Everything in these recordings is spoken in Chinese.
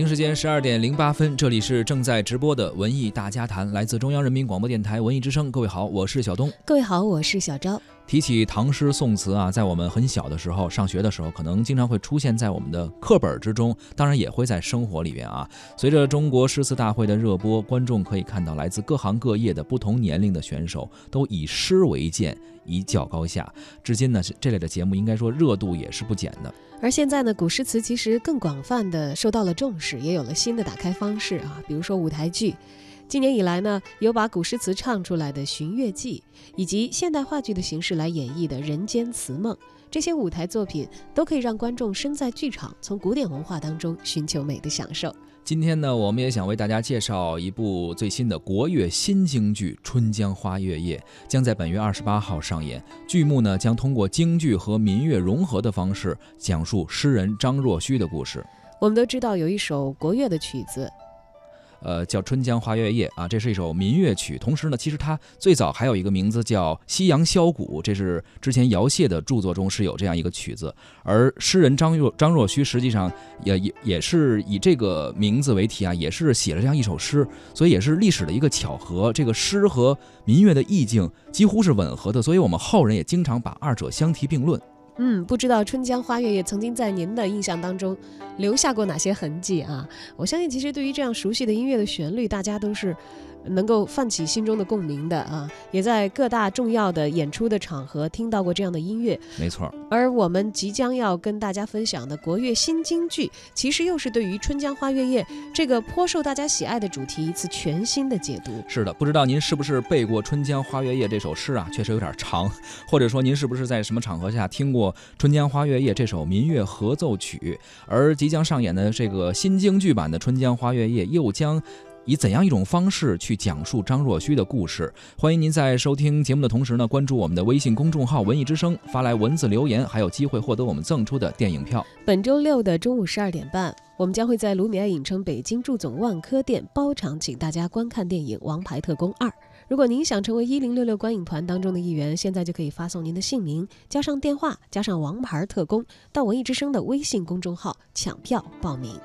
北京时间十二点零八分，这里是正在直播的文艺大家谈，来自中央人民广播电台文艺之声。各位好，我是小东。各位好，我是小昭。提起唐诗宋词啊，在我们很小的时候，上学的时候，可能经常会出现在我们的课本之中，当然也会在生活里边啊。随着中国诗词大会的热播，观众可以看到来自各行各业的不同年龄的选手都以诗为鉴，一较高下。至今呢，这类的节目应该说热度也是不减的。而现在呢，古诗词其实更广泛的受到了重视，也有了新的打开方式啊，比如说舞台剧。今年以来呢，有把古诗词唱出来的《寻月记》，以及现代话剧的形式来演绎的《人间词梦》，这些舞台作品都可以让观众身在剧场，从古典文化当中寻求美的享受。今天呢，我们也想为大家介绍一部最新的国乐新京剧《春江花月夜》，将在本月二十八号上演。剧目呢，将通过京剧和民乐融合的方式，讲述诗人张若虚的故事。我们都知道有一首国乐的曲子。呃，叫《春江花月夜》啊，这是一首民乐曲。同时呢，其实它最早还有一个名字叫《夕阳箫鼓》，这是之前姚燮的著作中是有这样一个曲子。而诗人张若张若虚实际上也也也是以这个名字为题啊，也是写了这样一首诗，所以也是历史的一个巧合。这个诗和民乐的意境几乎是吻合的，所以我们后人也经常把二者相提并论。嗯，不知道《春江花月夜》曾经在您的印象当中留下过哪些痕迹啊？我相信，其实对于这样熟悉的音乐的旋律，大家都是。能够泛起心中的共鸣的啊，也在各大重要的演出的场合听到过这样的音乐，没错。而我们即将要跟大家分享的国乐新京剧，其实又是对于《春江花月夜》这个颇受大家喜爱的主题一次全新的解读。是的，不知道您是不是背过《春江花月夜》这首诗啊？确实有点长，或者说您是不是在什么场合下听过《春江花月夜》这首民乐合奏曲？而即将上演的这个新京剧版的《春江花月夜》又将。以怎样一种方式去讲述张若虚的故事？欢迎您在收听节目的同时呢，关注我们的微信公众号“文艺之声”，发来文字留言，还有机会获得我们赠出的电影票。本周六的中午十二点半，我们将会在卢米埃影城北京驻总万科店包场，请大家观看电影《王牌特工二》。如果您想成为一零六六观影团当中的一员，现在就可以发送您的姓名加上电话加上“王牌特工”到文艺之声的微信公众号抢票报名。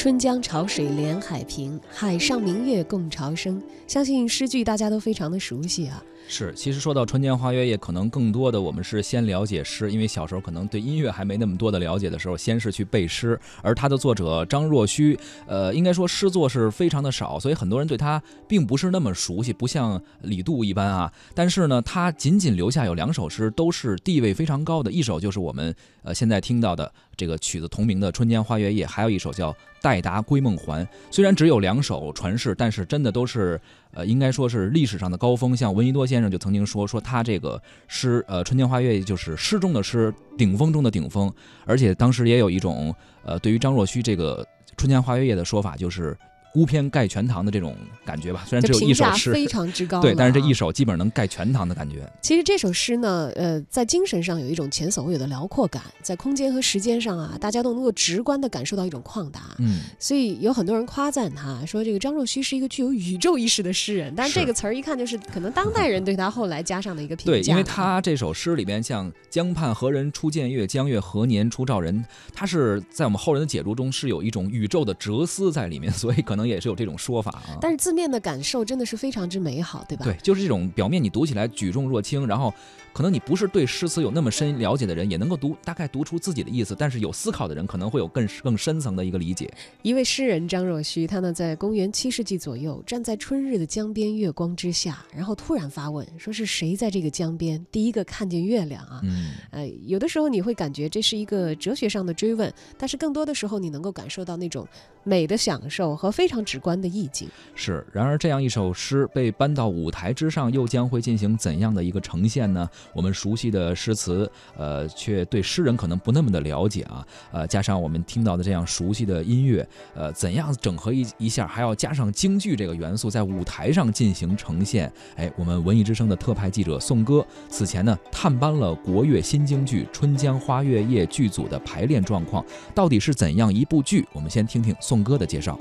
春江潮水连海平，海上明月共潮生。相信诗句大家都非常的熟悉啊。是，其实说到《春江花月夜》，可能更多的我们是先了解诗，因为小时候可能对音乐还没那么多的了解的时候，先是去背诗。而他的作者张若虚，呃，应该说诗作是非常的少，所以很多人对他并不是那么熟悉，不像李杜一般啊。但是呢，他仅仅留下有两首诗，都是地位非常高的，一首就是我们呃现在听到的这个曲子同名的《春江花月夜》，还有一首叫《待答归梦还》。虽然只有两首传世，但是真的都是。呃，应该说是历史上的高峰。像闻一多先生就曾经说，说他这个诗，呃，《春江花月夜》就是诗中的诗，顶峰中的顶峰。而且当时也有一种，呃，对于张若虚这个《春江花月夜》的说法，就是。孤篇盖全唐的这种感觉吧，虽然只有一首诗，非常之高，对，但是这一首基本上能盖全唐的感觉。其实这首诗呢，呃，在精神上有一种前所未有的辽阔感，在空间和时间上啊，大家都能够直观的感受到一种旷达。嗯，所以有很多人夸赞他，说这个张若虚是一个具有宇宙意识的诗人。但是这个词儿一看就是可能当代人对他后来加上的一个评价。对，因为他这首诗里边像“江畔何人初见月，江月何年初照人”，他是在我们后人的解读中是有一种宇宙的哲思在里面，所以可能。能也是有这种说法啊。但是字面的感受真的是非常之美好，对吧？对，就是这种表面你读起来举重若轻，然后可能你不是对诗词有那么深了解的人，也能够读大概读出自己的意思。但是有思考的人可能会有更更深层的一个理解。一位诗人张若虚，他呢在公元七世纪左右，站在春日的江边月光之下，然后突然发问，说是谁在这个江边第一个看见月亮啊？嗯，呃，有的时候你会感觉这是一个哲学上的追问，但是更多的时候你能够感受到那种美的享受和非非常直观的意境。是。然而，这样一首诗被搬到舞台之上，又将会进行怎样的一个呈现呢？我们熟悉的诗词，呃，却对诗人可能不那么的了解啊。呃，加上我们听到的这样熟悉的音乐，呃，怎样整合一一下，还要加上京剧这个元素，在舞台上进行呈现。哎，我们文艺之声的特派记者宋歌此前呢，探班了国乐新京剧《春江花月夜》剧组的排练状况，到底是怎样一部剧？我们先听听宋歌的介绍。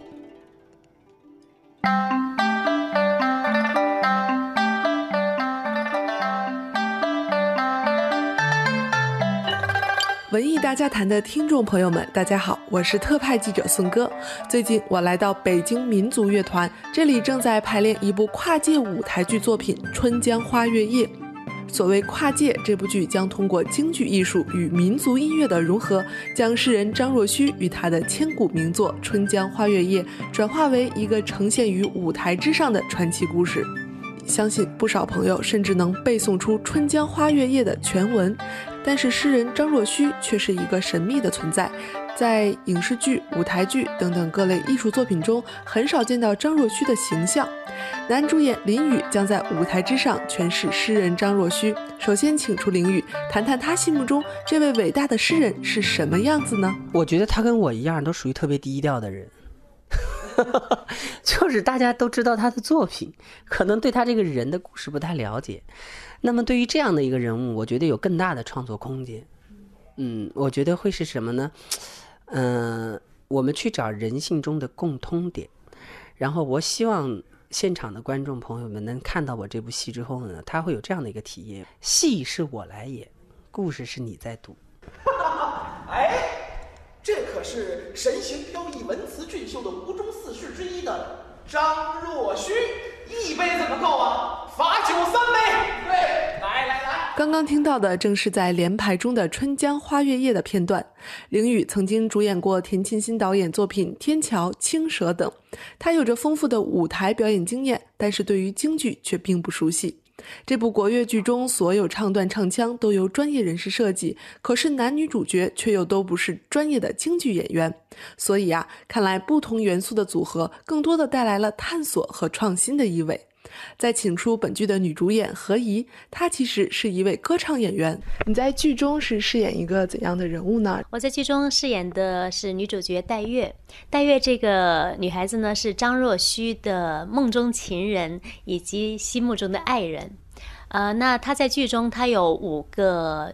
文艺大家谈的听众朋友们，大家好，我是特派记者宋哥。最近我来到北京民族乐团，这里正在排练一部跨界舞台剧作品《春江花月夜》。所谓跨界，这部剧将通过京剧艺术与民族音乐的融合，将诗人张若虚与他的千古名作《春江花月夜》转化为一个呈现于舞台之上的传奇故事。相信不少朋友甚至能背诵出《春江花月夜》的全文。但是诗人张若虚却是一个神秘的存在，在影视剧、舞台剧等等各类艺术作品中，很少见到张若虚的形象。男主演林宇将在舞台之上诠释诗人张若虚。首先，请出林宇谈谈他心目中这位伟大的诗人是什么样子呢？我觉得他跟我一样，都属于特别低调的人，就是大家都知道他的作品，可能对他这个人的故事不太了解。那么，对于这样的一个人物，我觉得有更大的创作空间。嗯，我觉得会是什么呢？嗯，我们去找人性中的共通点，然后我希望现场的观众朋友们能看到我这部戏之后呢，他会有这样的一个体验：戏是我来演，故事是你在读。哎，这可是神行飘逸、文辞俊秀的吴中四士之一的张若虚，一杯怎么够啊？罚酒三杯。对，来来来。刚刚听到的正是在连排中的《春江花月夜》的片段。凌宇曾经主演过田沁鑫导演作品《天桥》《青蛇》等，他有着丰富的舞台表演经验，但是对于京剧却并不熟悉。这部国乐剧中所有唱段唱腔都由专业人士设计，可是男女主角却又都不是专业的京剧演员，所以啊，看来不同元素的组合更多的带来了探索和创新的意味。再请出本剧的女主演何怡，她其实是一位歌唱演员。你在剧中是饰演一个怎样的人物呢？我在剧中饰演的是女主角戴月。戴月这个女孩子呢，是张若虚的梦中情人以及心目中的爱人。呃，那她在剧中，她有五个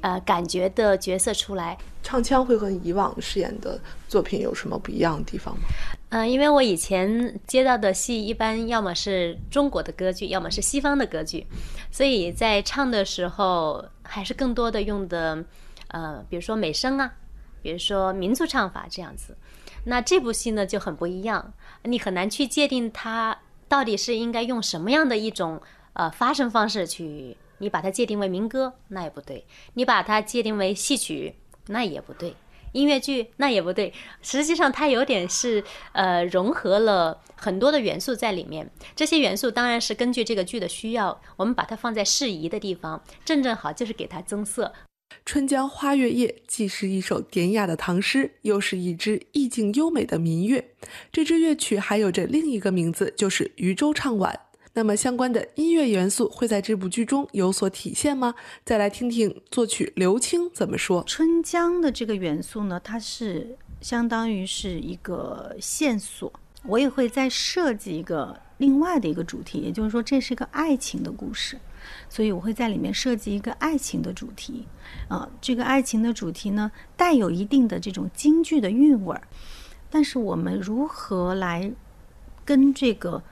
呃感觉的角色出来。唱腔会和以往饰演的作品有什么不一样的地方吗？嗯，因为我以前接到的戏一般要么是中国的歌剧，要么是西方的歌剧，所以在唱的时候还是更多的用的，呃，比如说美声啊，比如说民族唱法这样子。那这部戏呢就很不一样，你很难去界定它到底是应该用什么样的一种呃发声方式去，你把它界定为民歌那也不对，你把它界定为戏曲。那也不对，音乐剧那也不对。实际上，它有点是呃融合了很多的元素在里面。这些元素当然是根据这个剧的需要，我们把它放在适宜的地方，正正好就是给它增色。《春江花月夜》既是一首典雅的唐诗，又是一支意境优美的民乐。这支乐曲还有着另一个名字，就是《渔舟唱晚》。那么相关的音乐元素会在这部剧中有所体现吗？再来听听作曲刘青怎么说。春江的这个元素呢，它是相当于是一个线索。我也会再设计一个另外的一个主题，也就是说这是一个爱情的故事，所以我会在里面设计一个爱情的主题。啊，这个爱情的主题呢，带有一定的这种京剧的韵味儿，但是我们如何来跟这个？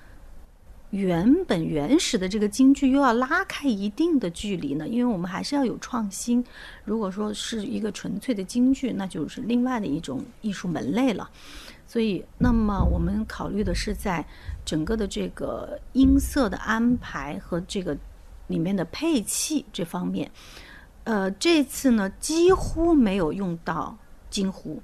原本原始的这个京剧又要拉开一定的距离呢，因为我们还是要有创新。如果说是一个纯粹的京剧，那就是另外的一种艺术门类了。所以，那么我们考虑的是在整个的这个音色的安排和这个里面的配器这方面，呃，这次呢几乎没有用到京胡，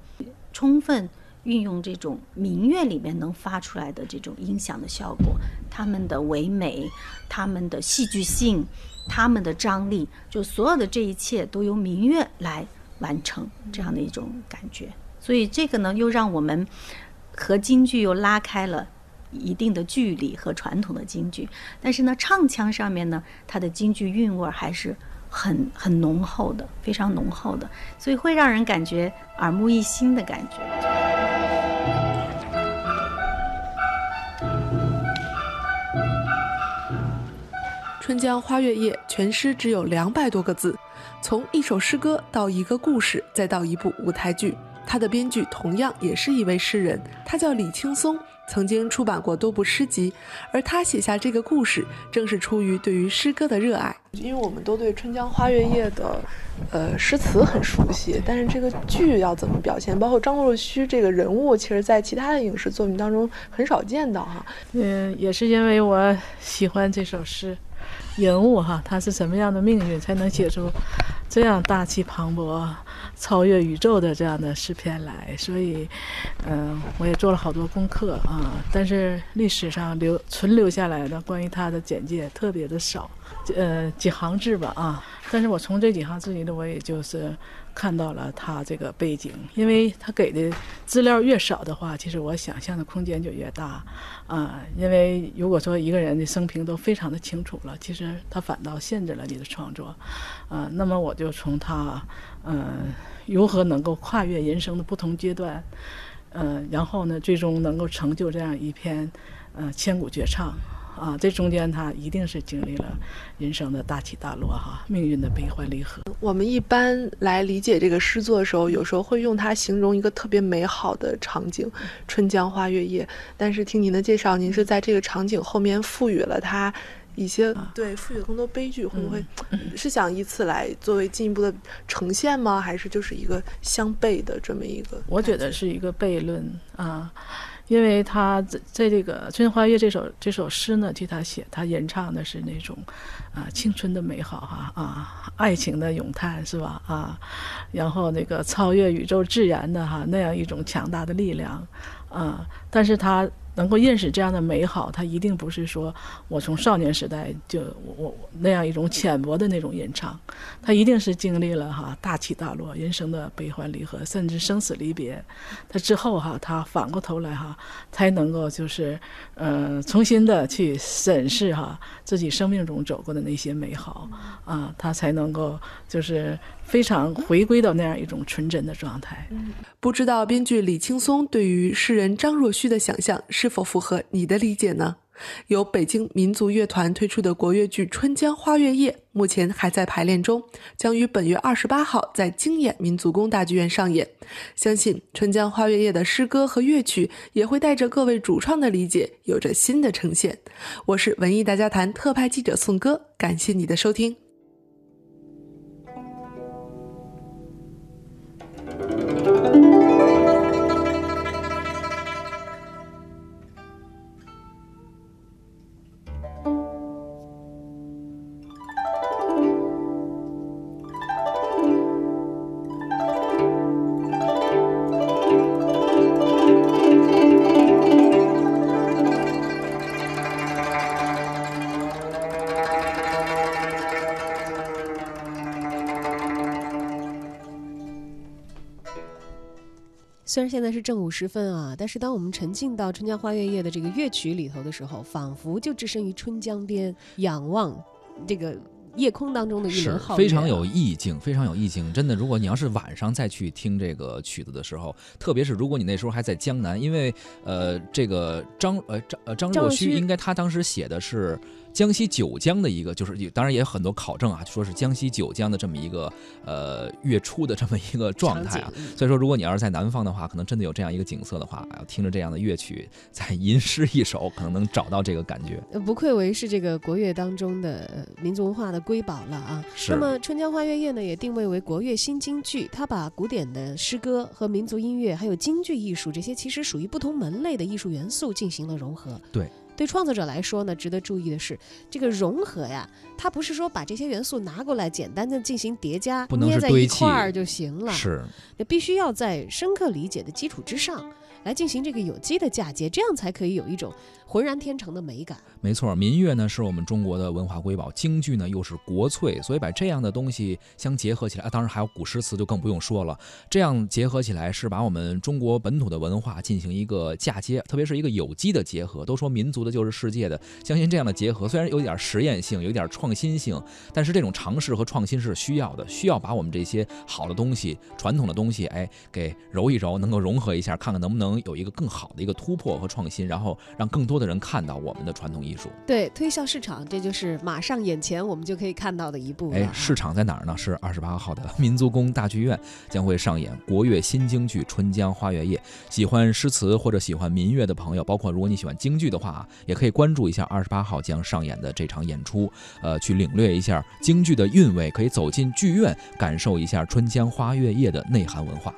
充分运用这种民乐里面能发出来的这种音响的效果，他们的唯美，他们的戏剧性，他们的张力，就所有的这一切都由民乐来完成这样的一种感觉。所以这个呢，又让我们和京剧又拉开了一定的距离和传统的京剧。但是呢，唱腔上面呢，它的京剧韵味还是很很浓厚的，非常浓厚的，所以会让人感觉耳目一新的感觉。《春江花月夜》全诗只有两百多个字，从一首诗歌到一个故事，再到一部舞台剧。他的编剧同样也是一位诗人，他叫李青松，曾经出版过多部诗集。而他写下这个故事，正是出于对于诗歌的热爱。因为我们都对《春江花月夜》的，呃，诗词很熟悉，但是这个剧要怎么表现，包括张若虚这个人物，其实在其他的影视作品当中很少见到哈。嗯，也是因为我喜欢这首诗，人物哈，他是什么样的命运，才能写出这样大气磅礴、超越宇宙的这样的诗篇来？所以，嗯、我也做了好多功课啊，但是历史上留存留下来的关于他的简介特别的少，呃，几行字吧啊。但是我从这几行字里头，我也就是看到了他这个背景，因为他给的资料越少的话，其实我想象的空间就越大，啊、因为如果说一个人的生平都非常的清楚了，其实他反倒限制了你的创作，啊、那么我就从他，嗯、如何能够跨越人生的不同阶段，嗯、然后呢，最终能够成就这样一篇，呃，千古绝唱。啊，这中间他一定是经历了人生的大起大落哈，命运的悲欢离合。我们一般来理解这个诗作的时候，有时候会用它形容一个特别美好的场景，“春江花月夜”。但是听您的介绍，您是在这个场景后面赋予了它一些对赋予了更多悲剧，会不会是想以此来作为进一步的呈现吗？还是就是一个相悖的这么一个？我觉得是一个悖论啊，因为他在这个《春花月》这首这首诗呢，替他写，他吟唱的是那种啊青春的美好哈啊爱情的咏叹是吧啊，然后那个超越宇宙自然的哈那样一种强大的力量啊，但是他。能够认识这样的美好，他一定不是说我从少年时代就我我那样一种浅薄的那种吟唱，他一定是经历了哈大起大落、人生的悲欢离合，甚至生死离别，他之后哈他反过头来哈才能够就是呃重新的去审视哈自己生命中走过的那些美好。啊，他才能够就是非常回归到那样一种纯真的状态。不知道编剧李青松对于诗人张若虚的想象是否符合你的理解呢？由北京民族乐团推出的国乐剧《春江花月夜》目前还在排练中，将于本月二十八号在京演民族宫大剧院上演。相信《春江花月夜》的诗歌和乐曲也会带着各位主创的理解，有着新的呈现。我是文艺大家谈特派记者宋歌，感谢你的收听。虽然现在是正午时分啊，但是当我们沉浸到《春江花月夜》的这个乐曲里头的时候，仿佛就置身于春江边，仰望这个夜空当中的一轮皓月啊，非常有意境，非常有意境。真的，如果你要是晚上再去听这个曲子的时候，特别是如果你那时候还在江南，因为呃，这个张呃张呃张若虚应该他当时写的是江西九江的一个，就是当然也有很多考证啊，说是江西九江的这么一个呃月初的这么一个状态啊。所以说，如果你要是在南方的话，可能真的有这样一个景色的话，要听着这样的乐曲，再吟诗一首，可能能找到这个感觉。呃不愧为是这个国乐当中的呃民族文化的瑰宝了啊！是那么《春江花月夜》呢，也定位为国乐新京剧，它把古典的诗歌和民族音乐，还有京剧艺术这些其实属于不同门类的艺术元素进行了融合。对。对创作者来说呢，值得注意的是，这个融合呀，它不是说把这些元素拿过来简单的进行叠加，不能捏在一块儿就行了。是，那必须要在深刻理解的基础之上，来进行这个有机的嫁接，这样才可以有一种浑然天成的美感。没错，民乐呢是我们中国的文化瑰宝，京剧呢又是国粹，所以把这样的东西相结合起来，啊当然还有古诗词就更不用说了。这样结合起来是把我们中国本土的文化进行一个嫁接，特别是一个有机的结合。都说民族的就是世界的，相信这样的结合虽然有点实验性，有点创新性，但是这种尝试和创新是需要的，需要把我们这些好的东西、传统的东西，哎，给揉一揉，能够融合一下，看看能不能有一个更好的一个突破和创新，然后让更多的人看到我们的传统艺术。对，推向市场，这就是马上眼前我们就可以看到的一步了哎啊。，市场在哪儿呢？是二十八号的民族宫大剧院将会上演国乐新京剧《春江花月夜》。喜欢诗词或者喜欢民乐的朋友，包括如果你喜欢京剧的话啊，也可以关注一下二十八号将上演的这场演出，呃，去领略一下京剧的韵味，可以走进剧院，感受一下《春江花月夜》的内涵文化。